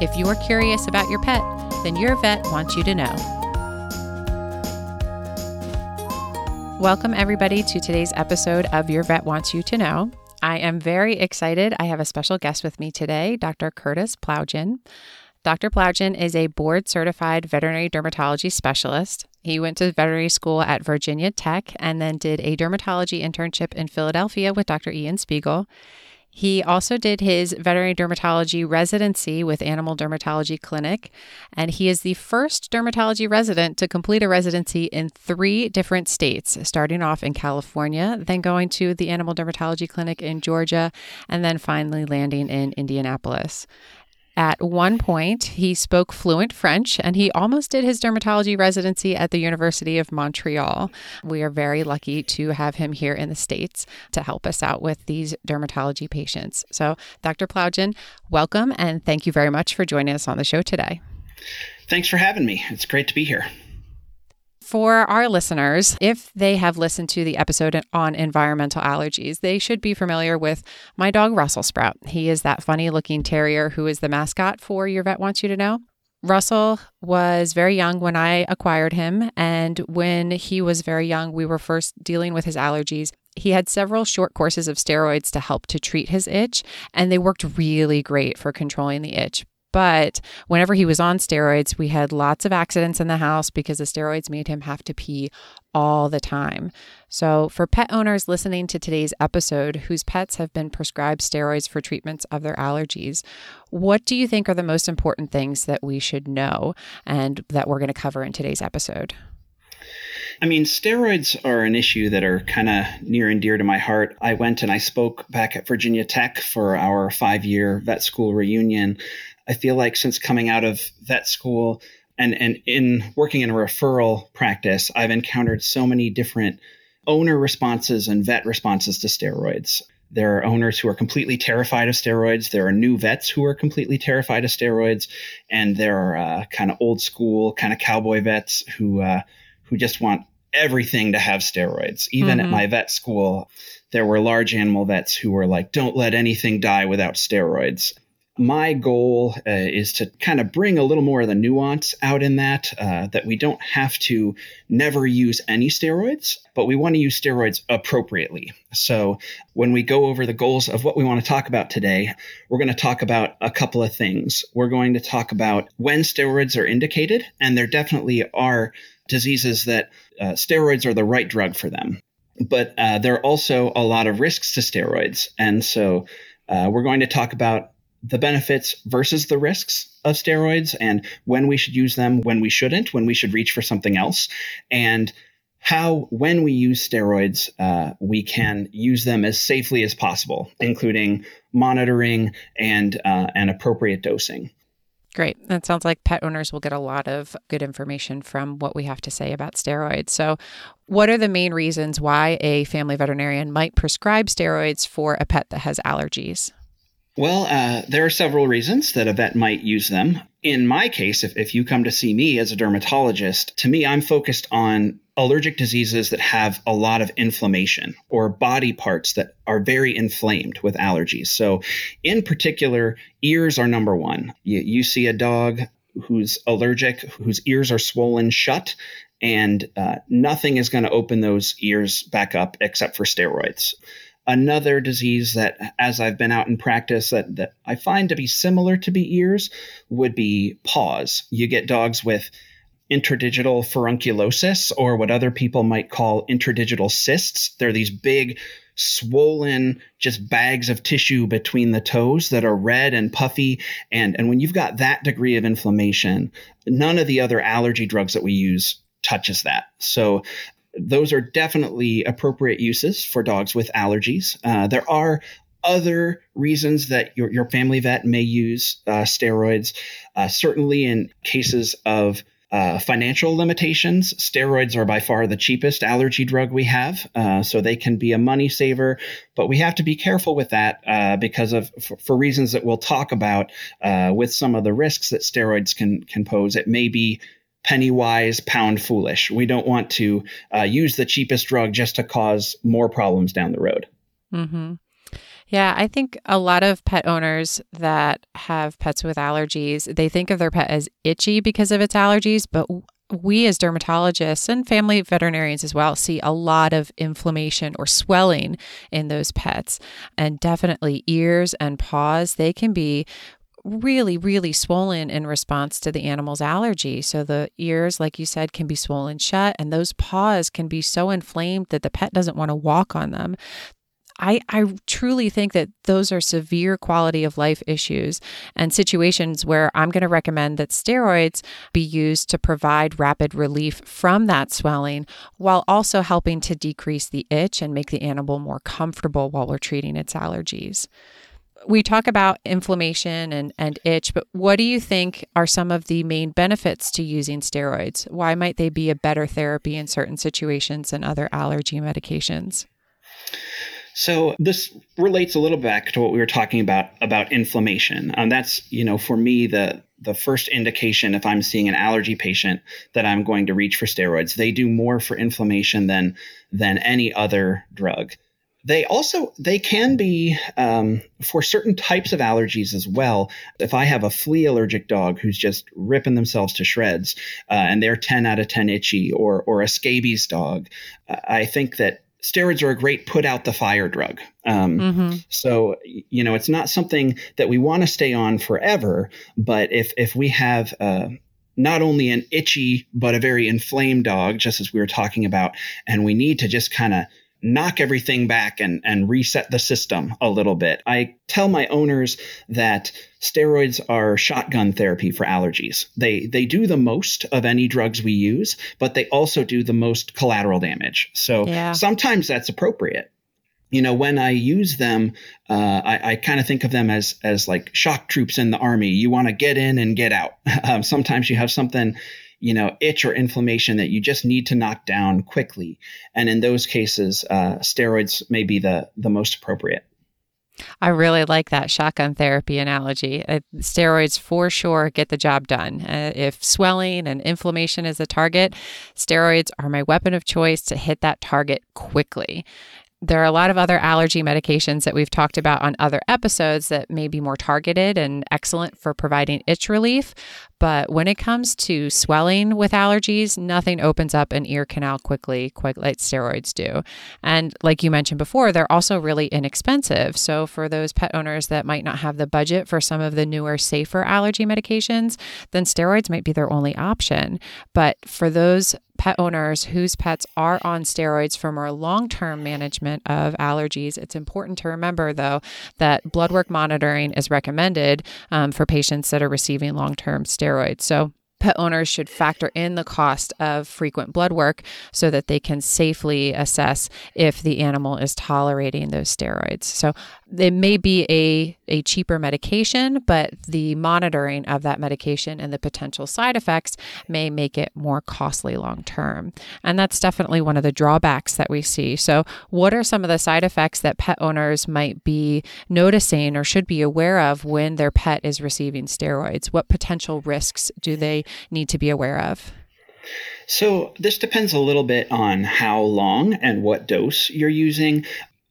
If you're curious about your pet, then your vet wants you to know. Welcome, everybody, to today's episode of Your Vet Wants You to Know. I am very excited. I have a special guest with me today, Dr. Curtis Plowgian. Dr. Plowgian is a board certified veterinary dermatology specialist. He went to veterinary school at Virginia Tech and then did a dermatology internship in Philadelphia with Dr. Ian Spiegel. He also did his veterinary dermatology residency with Animal Dermatology Clinic, and he is the first dermatology resident to complete a residency in three different states, starting off in California, then going to the Animal Dermatology Clinic in Georgia, and then finally landing in Indianapolis. At one point, he spoke fluent French and he almost did his dermatology residency at the University of Montreal. We are very lucky to have him here in the States to help us out with these dermatology patients. So, Dr. Plowgian, welcome and thank you very much for joining us on the show today. Thanks for having me. It's great to be here. For our listeners, if they have listened to the episode on environmental allergies, they should be familiar with my dog, Russell Sprout. He is that funny looking terrier who is the mascot for Your Vet Wants You to Know. Russell was very young when I acquired him. And when he was very young, we were first dealing with his allergies. He had several short courses of steroids to help to treat his itch, and they worked really great for controlling the itch. But whenever he was on steroids, we had lots of accidents in the house because the steroids made him have to pee all the time. So, for pet owners listening to today's episode whose pets have been prescribed steroids for treatments of their allergies, what do you think are the most important things that we should know and that we're going to cover in today's episode? I mean, steroids are an issue that are kind of near and dear to my heart. I went and I spoke back at Virginia Tech for our five year vet school reunion I feel like since coming out of vet school and, and in working in a referral practice, I've encountered so many different owner responses and vet responses to steroids. There are owners who are completely terrified of steroids. There are new vets who are completely terrified of steroids, and there are uh, kind of old school, kind of cowboy vets who uh, who just want everything to have steroids. Even mm-hmm. at my vet school, there were large animal vets who were like, "Don't let anything die without steroids." My goal uh, is to kind of bring a little more of the nuance out in that uh, that we don't have to never use any steroids but we want to use steroids appropriately. So when we go over the goals of what we want to talk about today we're going to talk about a couple of things. We're going to talk about when steroids are indicated and there definitely are diseases that uh, steroids are the right drug for them. But uh, there are also a lot of risks to steroids and so uh, we're going to talk about the benefits versus the risks of steroids and when we should use them, when we shouldn't, when we should reach for something else, and how, when we use steroids, uh, we can use them as safely as possible, including monitoring and uh, and appropriate dosing. Great. That sounds like pet owners will get a lot of good information from what we have to say about steroids. So, what are the main reasons why a family veterinarian might prescribe steroids for a pet that has allergies? Well, uh, there are several reasons that a vet might use them. In my case, if, if you come to see me as a dermatologist, to me, I'm focused on allergic diseases that have a lot of inflammation or body parts that are very inflamed with allergies. So, in particular, ears are number one. You, you see a dog who's allergic, whose ears are swollen shut, and uh, nothing is going to open those ears back up except for steroids. Another disease that, as I've been out in practice, that, that I find to be similar to be ears would be paws. You get dogs with interdigital furunculosis, or what other people might call interdigital cysts. They're these big, swollen, just bags of tissue between the toes that are red and puffy. And, and when you've got that degree of inflammation, none of the other allergy drugs that we use touches that. So those are definitely appropriate uses for dogs with allergies. Uh, there are other reasons that your, your family vet may use uh, steroids. Uh, certainly in cases of uh, financial limitations, steroids are by far the cheapest allergy drug we have, uh, so they can be a money saver. But we have to be careful with that uh, because of for, for, reasons that we'll talk about uh, with some of the risks that steroids can can pose. It may be penny wise, pound foolish. We don't want to uh, use the cheapest drug just to cause more problems down the road. Mm-hmm. Yeah, I think a lot of pet owners that have pets with allergies, they think of their pet as itchy because of its allergies, but we as dermatologists and family veterinarians as well see a lot of inflammation or swelling in those pets. And definitely ears and paws, they can be really, really swollen in response to the animal's allergy. So the ears, like you said, can be swollen shut, and those paws can be so inflamed that the pet doesn't want to walk on them. I, I truly think that those are severe quality of life issues and situations where I'm going to recommend that steroids be used to provide rapid relief from that swelling while also helping to decrease the itch and make the animal more comfortable while we're treating its allergies. We talk about inflammation and, and itch, but what do you think are some of the main benefits to using steroids? Why might they be a better therapy in certain situations than other allergy medications? So this relates a little back to what we were talking about about inflammation. Um, that's you know for me the the first indication if I'm seeing an allergy patient that I'm going to reach for steroids. They do more for inflammation than than any other drug. They also they can be um, for certain types of allergies as well. If I have a flea allergic dog who's just ripping themselves to shreds uh, and they're 10 out of 10 itchy, or or a scabies dog, I think that steroids are a great put out the fire drug. Um, mm-hmm. So you know, it's not something that we want to stay on forever. But if if we have uh, not only an itchy but a very inflamed dog, just as we were talking about, and we need to just kind of knock everything back and, and reset the system a little bit. I tell my owners that steroids are shotgun therapy for allergies. They they do the most of any drugs we use, but they also do the most collateral damage. So yeah. sometimes that's appropriate. You know, when I use them, uh, I, I kind of think of them as as like shock troops in the army. You want to get in and get out. Um, sometimes you have something you know, itch or inflammation that you just need to knock down quickly. And in those cases, uh, steroids may be the, the most appropriate. I really like that shotgun therapy analogy. Uh, steroids for sure get the job done. Uh, if swelling and inflammation is a target, steroids are my weapon of choice to hit that target quickly. There are a lot of other allergy medications that we've talked about on other episodes that may be more targeted and excellent for providing itch relief. But when it comes to swelling with allergies, nothing opens up an ear canal quickly, quite like steroids do. And like you mentioned before, they're also really inexpensive. So for those pet owners that might not have the budget for some of the newer, safer allergy medications, then steroids might be their only option. But for those pet owners whose pets are on steroids for more long term management of allergies, it's important to remember, though, that blood work monitoring is recommended um, for patients that are receiving long term steroids steroids. So, pet owners should factor in the cost of frequent blood work so that they can safely assess if the animal is tolerating those steroids. So, it may be a, a cheaper medication, but the monitoring of that medication and the potential side effects may make it more costly long term. And that's definitely one of the drawbacks that we see. So, what are some of the side effects that pet owners might be noticing or should be aware of when their pet is receiving steroids? What potential risks do they need to be aware of? So, this depends a little bit on how long and what dose you're using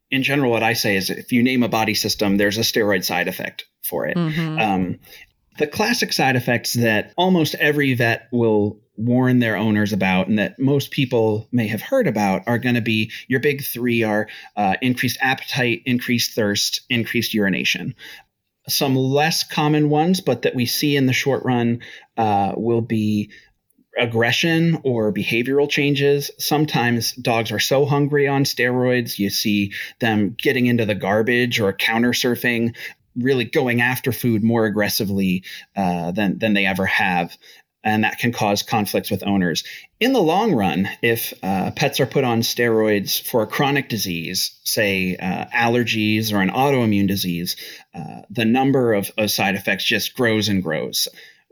in general, what I say is if you name a body system, there's a steroid side effect for it. Mm-hmm. Um, the classic side effects that almost every vet will warn their owners about and that most people may have heard about are going to be your big three are uh, increased appetite, increased thirst, increased urination. Some less common ones, but that we see in the short run, uh, will be aggression or behavioral changes. Sometimes dogs are so hungry on steroids, you see them getting into the garbage or counter surfing, really going after food more aggressively uh, than than they ever have. And that can cause conflicts with owners. In the long run, if uh, pets are put on steroids for a chronic disease, say uh, allergies or an autoimmune disease, uh, the number of, of side effects just grows and grows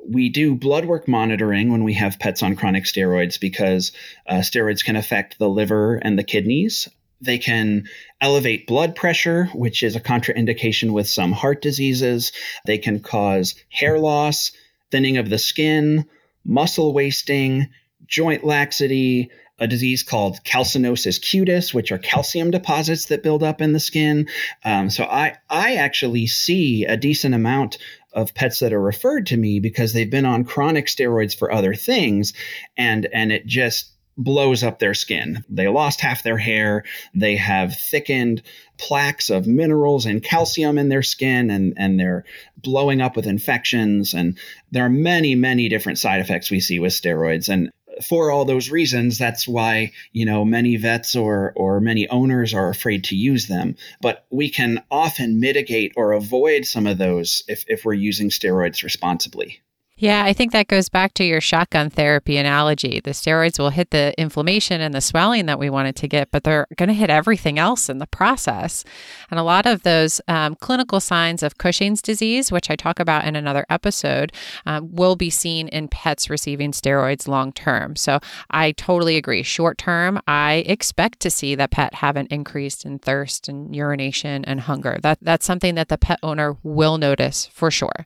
we do blood work monitoring when we have pets on chronic steroids because uh, steroids can affect the liver and the kidneys. They can elevate blood pressure, which is a contraindication with some heart diseases. They can cause hair loss, thinning of the skin, muscle wasting, joint laxity, a disease called calcinosis cutis, which are calcium deposits that build up in the skin. Um, so I I actually see a decent amount of pets that are referred to me because they've been on chronic steroids for other things and and it just blows up their skin. They lost half their hair. They have thickened plaques of minerals and calcium in their skin and, and they're blowing up with infections. And there are many, many different side effects we see with steroids. And for all those reasons, that's why you know many vets or or many owners are afraid to use them. But we can often mitigate or avoid some of those if if we're using steroids responsibly. Yeah, I think that goes back to your shotgun therapy analogy. The steroids will hit the inflammation and the swelling that we wanted to get, but they're going to hit everything else in the process. And a lot of those um, clinical signs of Cushing's disease, which I talk about in another episode, um, will be seen in pets receiving steroids long term. So I totally agree. Short term, I expect to see that pet have an increase in thirst and urination and hunger. That that's something that the pet owner will notice for sure.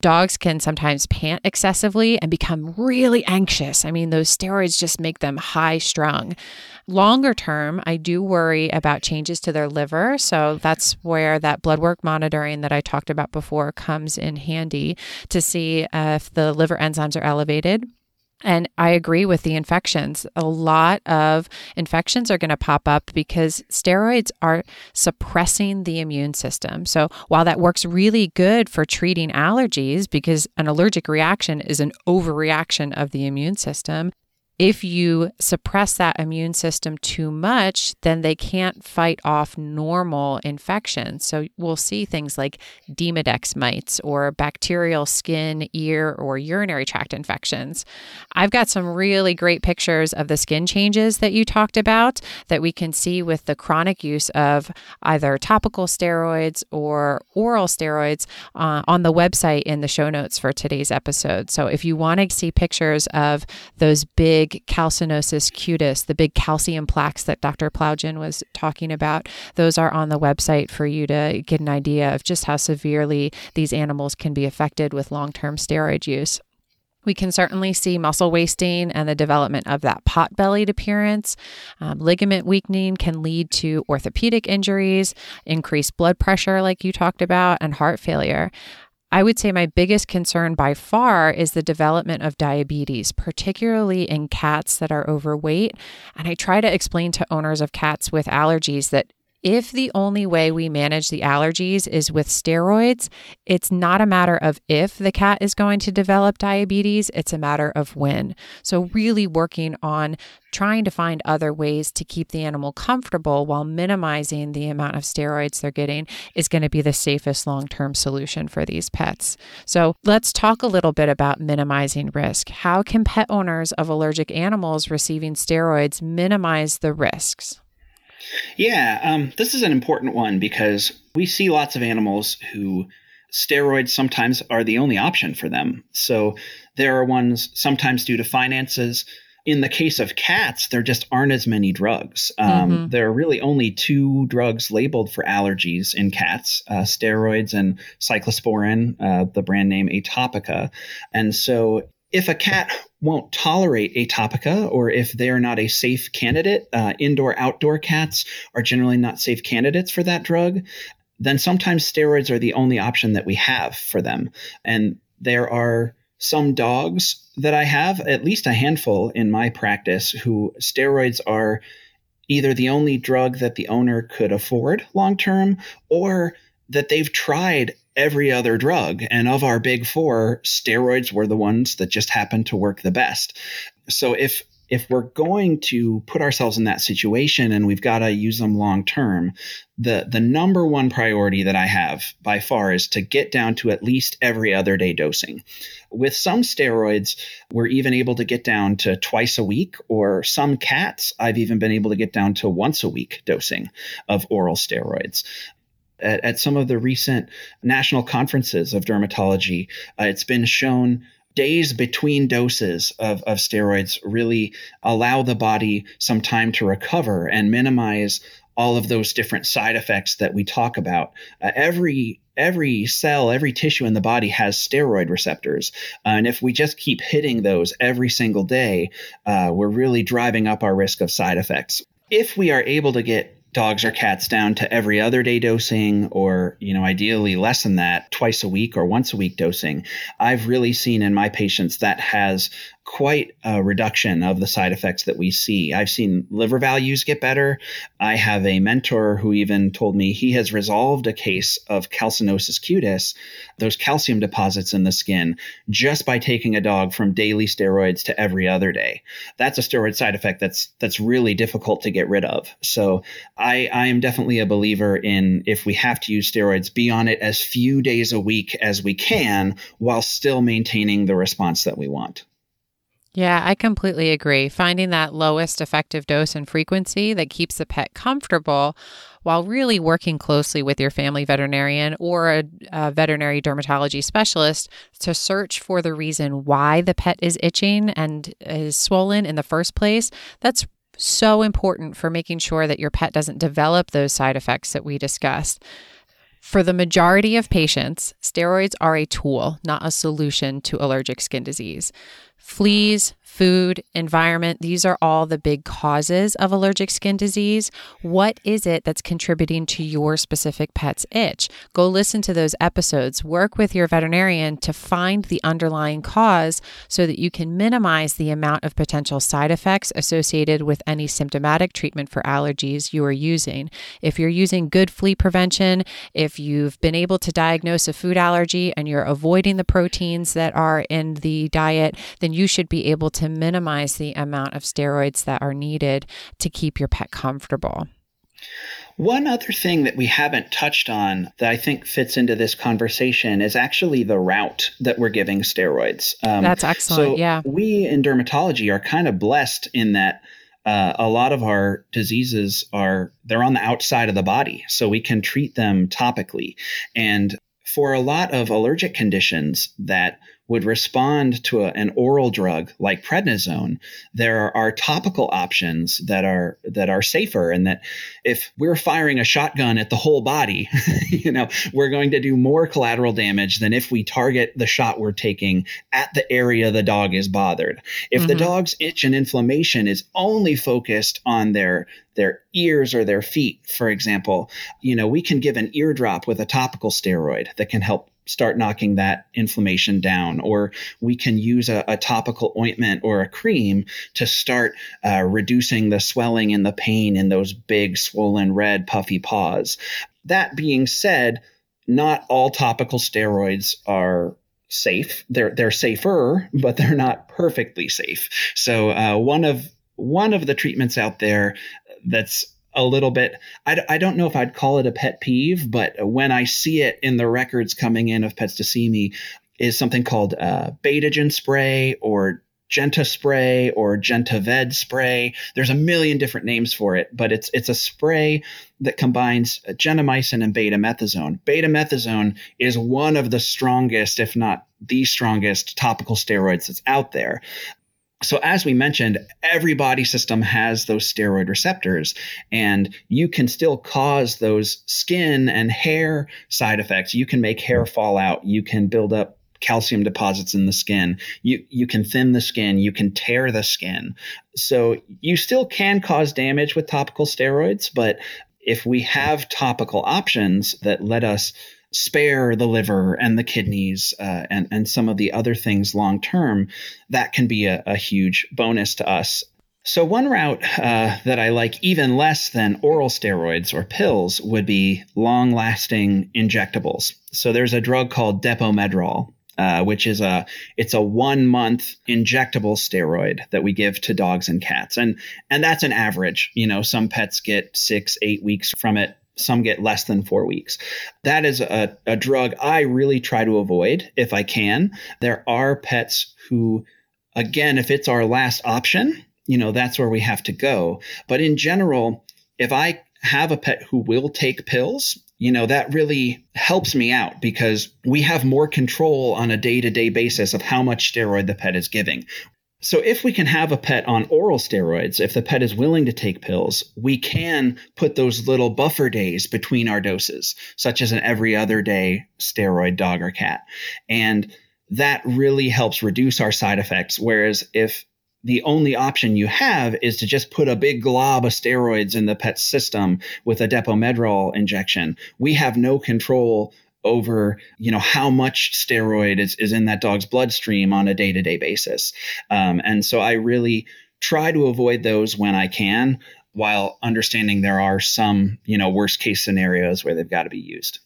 Dogs can sometimes pant excessively and become really anxious. I mean, those steroids just make them high strung. Longer term, I do worry about changes to their liver. So that's where that blood work monitoring that I talked about before comes in handy to see if the liver enzymes are elevated and I agree with the infections. A lot of infections are going to pop up because steroids are suppressing the immune system. So, while that works really good for treating allergies, because an allergic reaction is an overreaction of the immune system, if you suppress that immune system too much, then they can't fight off normal infections. So we'll see things like Demodex mites or bacterial skin, ear, or urinary tract infections. I've got some really great pictures of the skin changes that you talked about that we can see with the chronic use of either topical steroids or oral steroids uh, on the website in the show notes for today's episode. So if you want to see pictures of those big big calcinosis cutis, the big calcium plaques that Dr. Plowgian was talking about, those are on the website for you to get an idea of just how severely these animals can be affected with long term steroid use. We can certainly see muscle wasting and the development of that pot bellied appearance. Um, ligament weakening can lead to orthopedic injuries, increased blood pressure, like you talked about, and heart failure. I would say my biggest concern by far is the development of diabetes, particularly in cats that are overweight. And I try to explain to owners of cats with allergies that if the only way we manage the allergies is with steroids, it's not a matter of if the cat is going to develop diabetes, it's a matter of when. So, really working on trying to find other ways to keep the animal comfortable while minimizing the amount of steroids they're getting is going to be the safest long term solution for these pets. So, let's talk a little bit about minimizing risk. How can pet owners of allergic animals receiving steroids minimize the risks? Yeah, um, this is an important one because we see lots of animals who steroids sometimes are the only option for them. So there are ones sometimes due to finances. In the case of cats, there just aren't as many drugs. Um, mm-hmm. There are really only two drugs labeled for allergies in cats uh, steroids and cyclosporin, uh, the brand name Atopica. And so if a cat won't tolerate atopica or if they are not a safe candidate, uh, indoor outdoor cats are generally not safe candidates for that drug, then sometimes steroids are the only option that we have for them. And there are some dogs that I have, at least a handful in my practice, who steroids are either the only drug that the owner could afford long term or that they've tried every other drug. And of our big four, steroids were the ones that just happened to work the best. So if if we're going to put ourselves in that situation and we've got to use them long term, the the number one priority that I have by far is to get down to at least every other day dosing. With some steroids, we're even able to get down to twice a week, or some cats, I've even been able to get down to once a week dosing of oral steroids at, at some of the recent national conferences of dermatology, uh, it's been shown days between doses of, of steroids really allow the body some time to recover and minimize all of those different side effects that we talk about. Uh, every every cell, every tissue in the body has steroid receptors, uh, and if we just keep hitting those every single day, uh, we're really driving up our risk of side effects. If we are able to get dogs or cats down to every other day dosing or you know ideally less than that twice a week or once a week dosing. I've really seen in my patients that has quite a reduction of the side effects that we see. I've seen liver values get better. I have a mentor who even told me he has resolved a case of calcinosis cutis, those calcium deposits in the skin, just by taking a dog from daily steroids to every other day. That's a steroid side effect that's that's really difficult to get rid of. So I, I am definitely a believer in if we have to use steroids, be on it as few days a week as we can while still maintaining the response that we want. Yeah, I completely agree. Finding that lowest effective dose and frequency that keeps the pet comfortable while really working closely with your family veterinarian or a, a, veterinary dermatology specialist to search for the reason why the pet is itching and is swollen in the first place. That's so important for making sure that your pet doesn't develop those side effects that we discussed. For the majority of patients, steroids are a tool, not a solution to allergic skin disease. Fleas, food, environment, these are all the big causes of allergic skin disease. What is it that's contributing to your specific pet's itch? Go listen to those episodes. Work with your veterinarian to find the underlying cause so that you can minimize the amount of potential side effects associated with any symptomatic treatment for allergies you are using. If you're using good flea prevention, if you've been able to diagnose a food allergy and you're avoiding the proteins that are in the diet, then you should be able to to minimize the amount of steroids that are needed to keep your pet comfortable. One other thing that we haven't touched on that I think fits into this conversation is actually the route that we're giving steroids. Um, That's excellent. So yeah. We in dermatology are kind of blessed in that uh, a lot of our diseases are they're on the outside of the body, so we can treat them topically. And for a lot of allergic conditions that would respond to a, an oral drug like prednisone, there are topical options that are that are safer, and that if we're firing a shotgun at the whole body, you know, we're going to do more collateral damage than if we target the shot we're taking at the area the dog is bothered. If mm-hmm. the dog's itch and inflammation is only focused on their their ears or their feet, for example, you know, we can give an eardrop with a topical steroid that can help start knocking that inflammation down. Or we can use a, a topical ointment or a cream to start uh, reducing the swelling and the pain in those big, swollen, red, puffy paws. That being said, not all topical steroids are safe. They're they're safer, but they're not perfectly safe. So uh, one of one of the treatments out there that's a little bit I, I don't know if i'd call it a pet peeve but when i see it in the records coming in of pets to see me is something called uh, betagen spray or Genta spray or Gentaved spray. There's a million different names for it, but it's it's a spray that combines gentamicin and betamethasone. Betamethasone is one of the strongest, if not the strongest, topical steroids that's out there so as we mentioned every body system has those steroid receptors and you can still cause those skin and hair side effects. You can make hair fall out. You can build up calcium deposits in the skin. You you can thin the skin. You can tear the skin. So you still can cause damage with topical steroids but if we have topical options that let us spare the liver and the kidneys uh, and, and some of the other things long term, that can be a, a huge bonus to us. So, one route uh, that I like even less than oral steroids or pills would be long lasting injectables. So, there's a drug called Depo-Medrol, uh, which is a it's a one month injectable steroid that we give to dogs and cats, and and that's an average. You know, some pets get six, eight weeks from it. Some get less than four weeks. That is a, a drug I really try to avoid if I can. There are pets who, again, if it's our last option, you know, that's where we have to go. But in general, if I have a pet who will take pills, you know, that really helps me out because we have more control on a day to day basis of how much steroid the pet is giving. So, if we can have a pet on oral steroids, if the pet is willing to take pills, we can put those little buffer days between our doses, such as an every other day steroid dog or cat. And that really helps reduce our side effects. Whereas if the only option you have is to just put a big glob of steroids in the pet's system with a Depo-Medrol injection. We have no control over you know how much steroid is, is in that dog's bloodstream on a day-to-day basis. Um, and so i really try to avoid those when i can while understanding there are some you know worst case scenarios where they've got to be used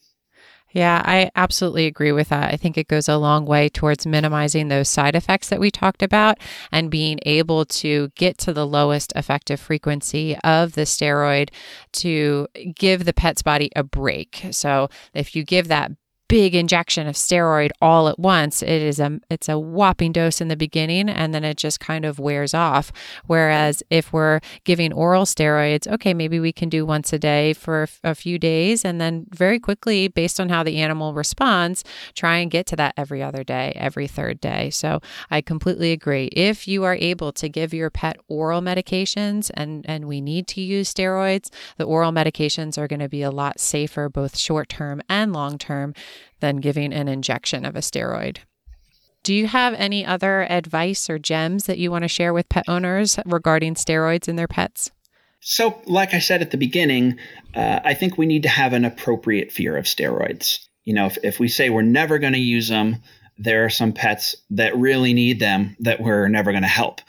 yeah, I absolutely agree with that. I think it goes a long way towards minimizing those side effects that we talked about and being able to get to the lowest effective frequency of the steroid to give the pet's body a break. So, if you give that big injection of steroid all at once. It is a it's a whopping dose in the beginning and then it just kind of wears off. Whereas if we're giving oral steroids okay maybe we can do once a day for a few days and then very quickly based on how the animal responds try and get to that every other day every third day. So i completely agree. If you are able to give your pet oral medications and and we need to use steroids the oral medications are going to be a lot safer both short term and long term than giving an injection of a steroid. Do you have any other advice or gems that you want to share with pet owners regarding steroids in their pets? So, like I said at the beginning, uh, I think we need to have an appropriate fear of steroids. You know, if, if we say we're never going to use them, there are some pets that really need them that we're never going to help.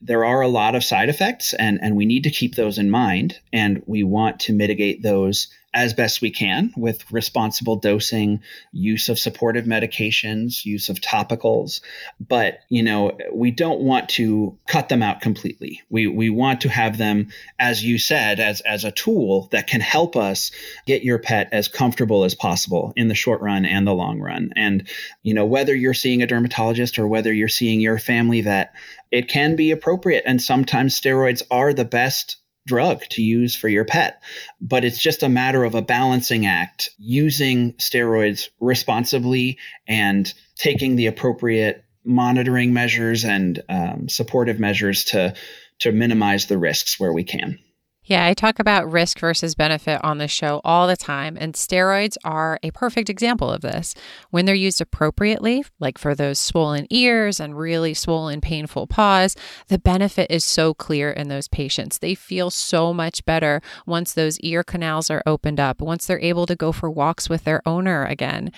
There are a lot of side effects, and, and we need to keep those in mind, and we want to mitigate those as best we can with responsible dosing, use of supportive medications, use of topicals. But, you know, we don't want to cut them out completely. We, we want to have them, as you said, as, as a tool that can help us get your pet as comfortable as possible in the short run and the long run. And, you know, whether you're seeing a dermatologist or whether you're seeing your family vet, it can be appropriate. And sometimes steroids are the best drug to use for your pet. But it's just a matter of a balancing act, using steroids responsibly and taking the appropriate monitoring measures and um, supportive measures to to minimize the risks where we can. Yeah, I talk about risk versus benefit on the show all the time, and steroids are a perfect example of this. When they're used appropriately, like for those swollen ears and really swollen, painful paws, the benefit is so clear in those patients. They feel so much better once those ear canals are opened up, once they're able to go for walks with their owner again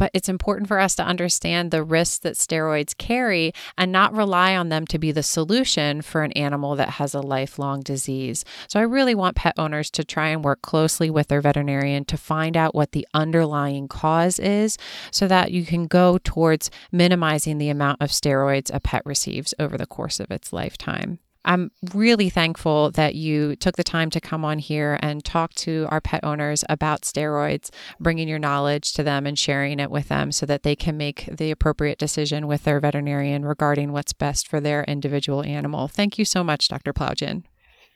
but it's important for us to understand the risks that steroids carry and not rely on them to be the solution for an animal that has a lifelong disease. So I really want pet owners to try and work closely with their veterinarian to find out what the underlying cause is so that you can go towards minimizing the amount of steroids a pet receives over the course of its lifetime. I'm really thankful that you took the time to come on here and talk to our pet owners about steroids, bringing your knowledge to them and sharing it with them so that they can make the appropriate decision with their veterinarian regarding what's best for their individual animal. Thank you so much, Dr. Plowgian.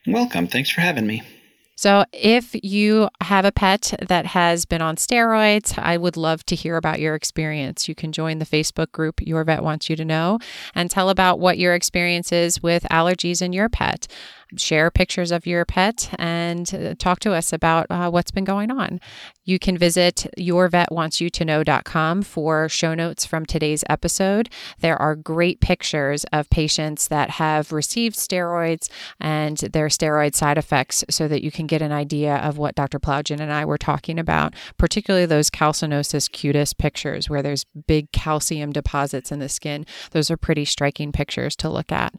Welcome. Thanks for having me. So, if you have a pet that has been on steroids, I would love to hear about your experience. You can join the Facebook group Your Vet Wants You to Know and tell about what your experience is with allergies in your pet. Share pictures of your pet and uh, talk to us about uh, what's been going on. You can visit yourvetwantsyoutoKnow.com for show notes from today's episode. There are great pictures of patients that have received steroids and their steroid side effects so that you can get an idea of what Dr. Plowgian and I were talking about, particularly those calcinosis cutis pictures where there's big calcium deposits in the skin. Those are pretty striking pictures to look at.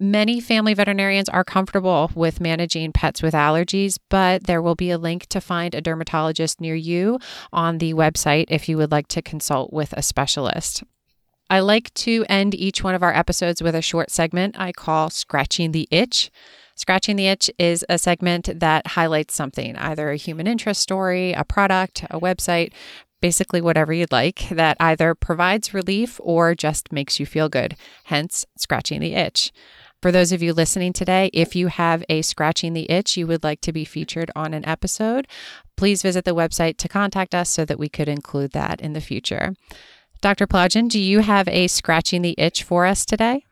Many family veterinarians are comfortable with managing pets with allergies, but there will be a link to find a dermatologist near you on the website if you would like to consult with a specialist. I like to end each one of our episodes with a short segment I call Scratching the Itch. Scratching the Itch is a segment that highlights something, either a human interest story, a product, a website, basically whatever you'd like, that either provides relief or just makes you feel good, hence scratching the itch. For those of you listening today, if you have a scratching the itch you would like to be featured on an episode, please visit the website to contact us so that we could include that in the future. Dr. Plowgian, do you have a scratching the itch for us today?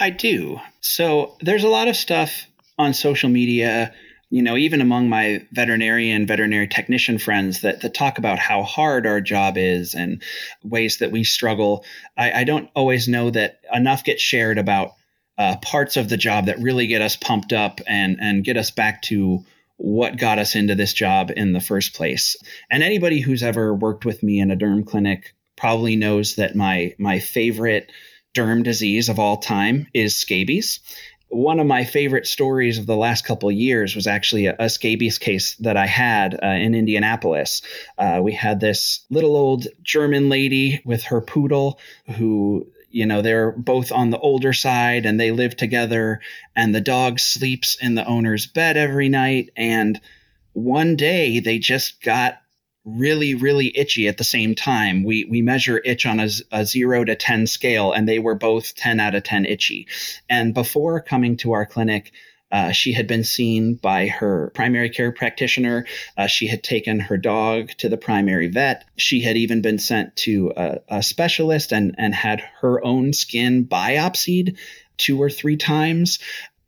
I do. So there's a lot of stuff on social media, you know, even among my veterinarian, veterinary technician friends that, that talk about how hard our job is and ways that we struggle. I, I don't always know that enough gets shared about uh, parts of the job that really get us pumped up and and get us back to what got us into this job in the first place. And anybody who's ever worked with me in a derm clinic probably knows that my my favorite derm disease of all time is scabies. One of my favorite stories of the last couple years was actually a, a, scabies case that I had uh, in Indianapolis. Uh, we had this little old German lady with her poodle who you know they're both on the older side and they live together and the dog sleeps in the owner's bed every night. And one day they just got really really itchy at the same time. We we measure itch on a, a 0 to 10 scale and they were both 10 out of 10 itchy. And before coming to our clinic uh, she had been seen by her primary care practitioner. Uh, she had taken her dog to the primary vet. She had even been sent to a, a specialist and, and had her own skin biopsied two or three times.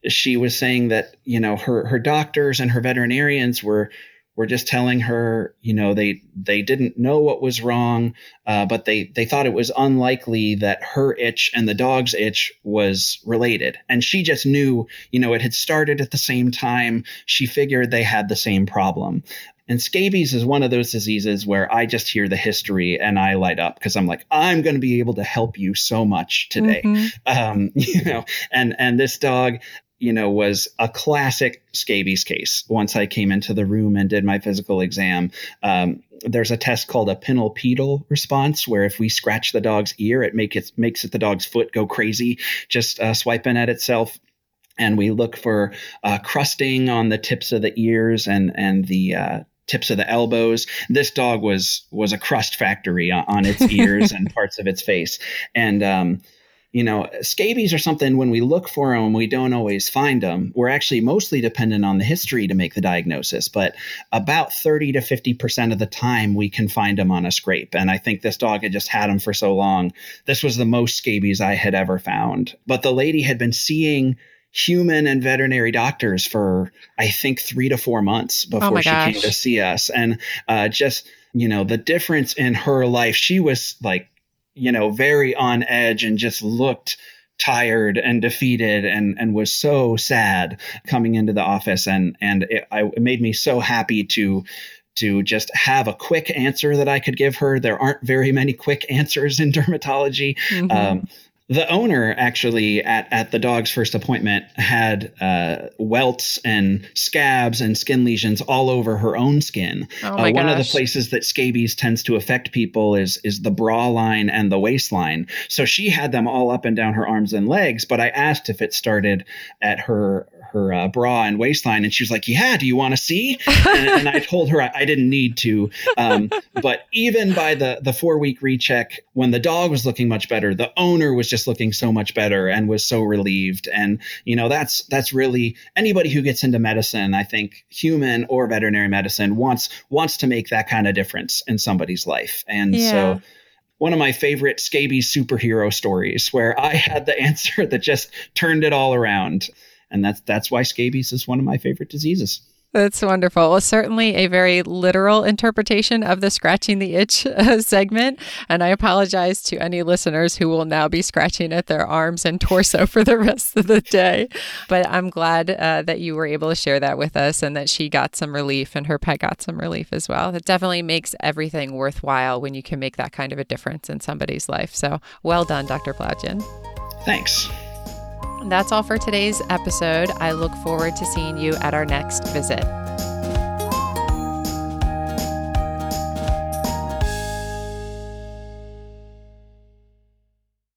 She was saying that, you know, her, her doctors and her veterinarians were were just telling her, you know, they they didn't know what was wrong, uh, but they they thought it was unlikely that her itch and the dog's itch was related, and she just knew, you know, it had started at the same time. She figured they had the same problem. And scabies is one of those diseases where I just hear the history and I light up because I'm like, I'm going to be able to help you so much today. Mm-hmm. Um, you know, and and this dog, you know, was a classic scabies case. Once I came into the room and did my physical exam, um, there's a test called a pinnal pedal response, where if we scratch the dog's ear, it make it makes it the dog's foot go crazy, just uh, swiping at itself. And we look for uh, crusting on the tips of the ears and and the uh, tips of the elbows. This dog was was a crust factory on, on its ears and parts of its face, and um, you know, scabies are something when we look for them, we don't always find them. We're actually mostly dependent on the history to make the diagnosis, but about 30 to 50% of the time we can find them on a scrape. And I think this dog had just had them for so long. This was the most scabies I had ever found. But the lady had been seeing human and veterinary doctors for, I think, three to four months oh before oh she gosh. came to see us. And uh, just, you know, the difference in her life, she was like, you know, very on edge and just looked tired and defeated and and was so sad coming into the office and and it, I, it made me so happy to to just have a quick answer that I could give her. There aren't very many quick answers in dermatology. Mm-hmm. Um, the owner actually at, at the dog's first appointment had uh, welts and scabs and skin lesions all over her own skin. Oh my uh, one of the places that scabies tends to affect people is is the bra line and the waistline. So she had them all up and down her arms and legs. But I asked if it started at her her uh, bra and waistline, and she was like, "Yeah, do you want to see?" And, and, I told her I, I didn't need to. Um, but even by the the four week recheck, when the dog was looking much better, the owner was just looking so much better and was so relieved. And you know, that's that's really anybody who gets into medicine, I think, human or veterinary medicine wants wants to make that kind of difference in somebody's life. And yeah. so one of my favorite scabies superhero stories where I had the answer that just turned it all around. And that's that's why scabies is one of my favorite diseases. That's wonderful. Well, certainly a very literal interpretation of the scratching the itch uh, segment. And I apologize to any listeners who will now be scratching at their arms and torso for the rest of the day. But I'm glad uh, that you were able to share that with us and that she got some relief and her pet got some relief as well. It definitely makes everything worthwhile when you can make that kind of a difference in somebody's life. So well done, Dr. Plowgian. Thanks. That's all for today's episode. I look forward to seeing you at our next visit.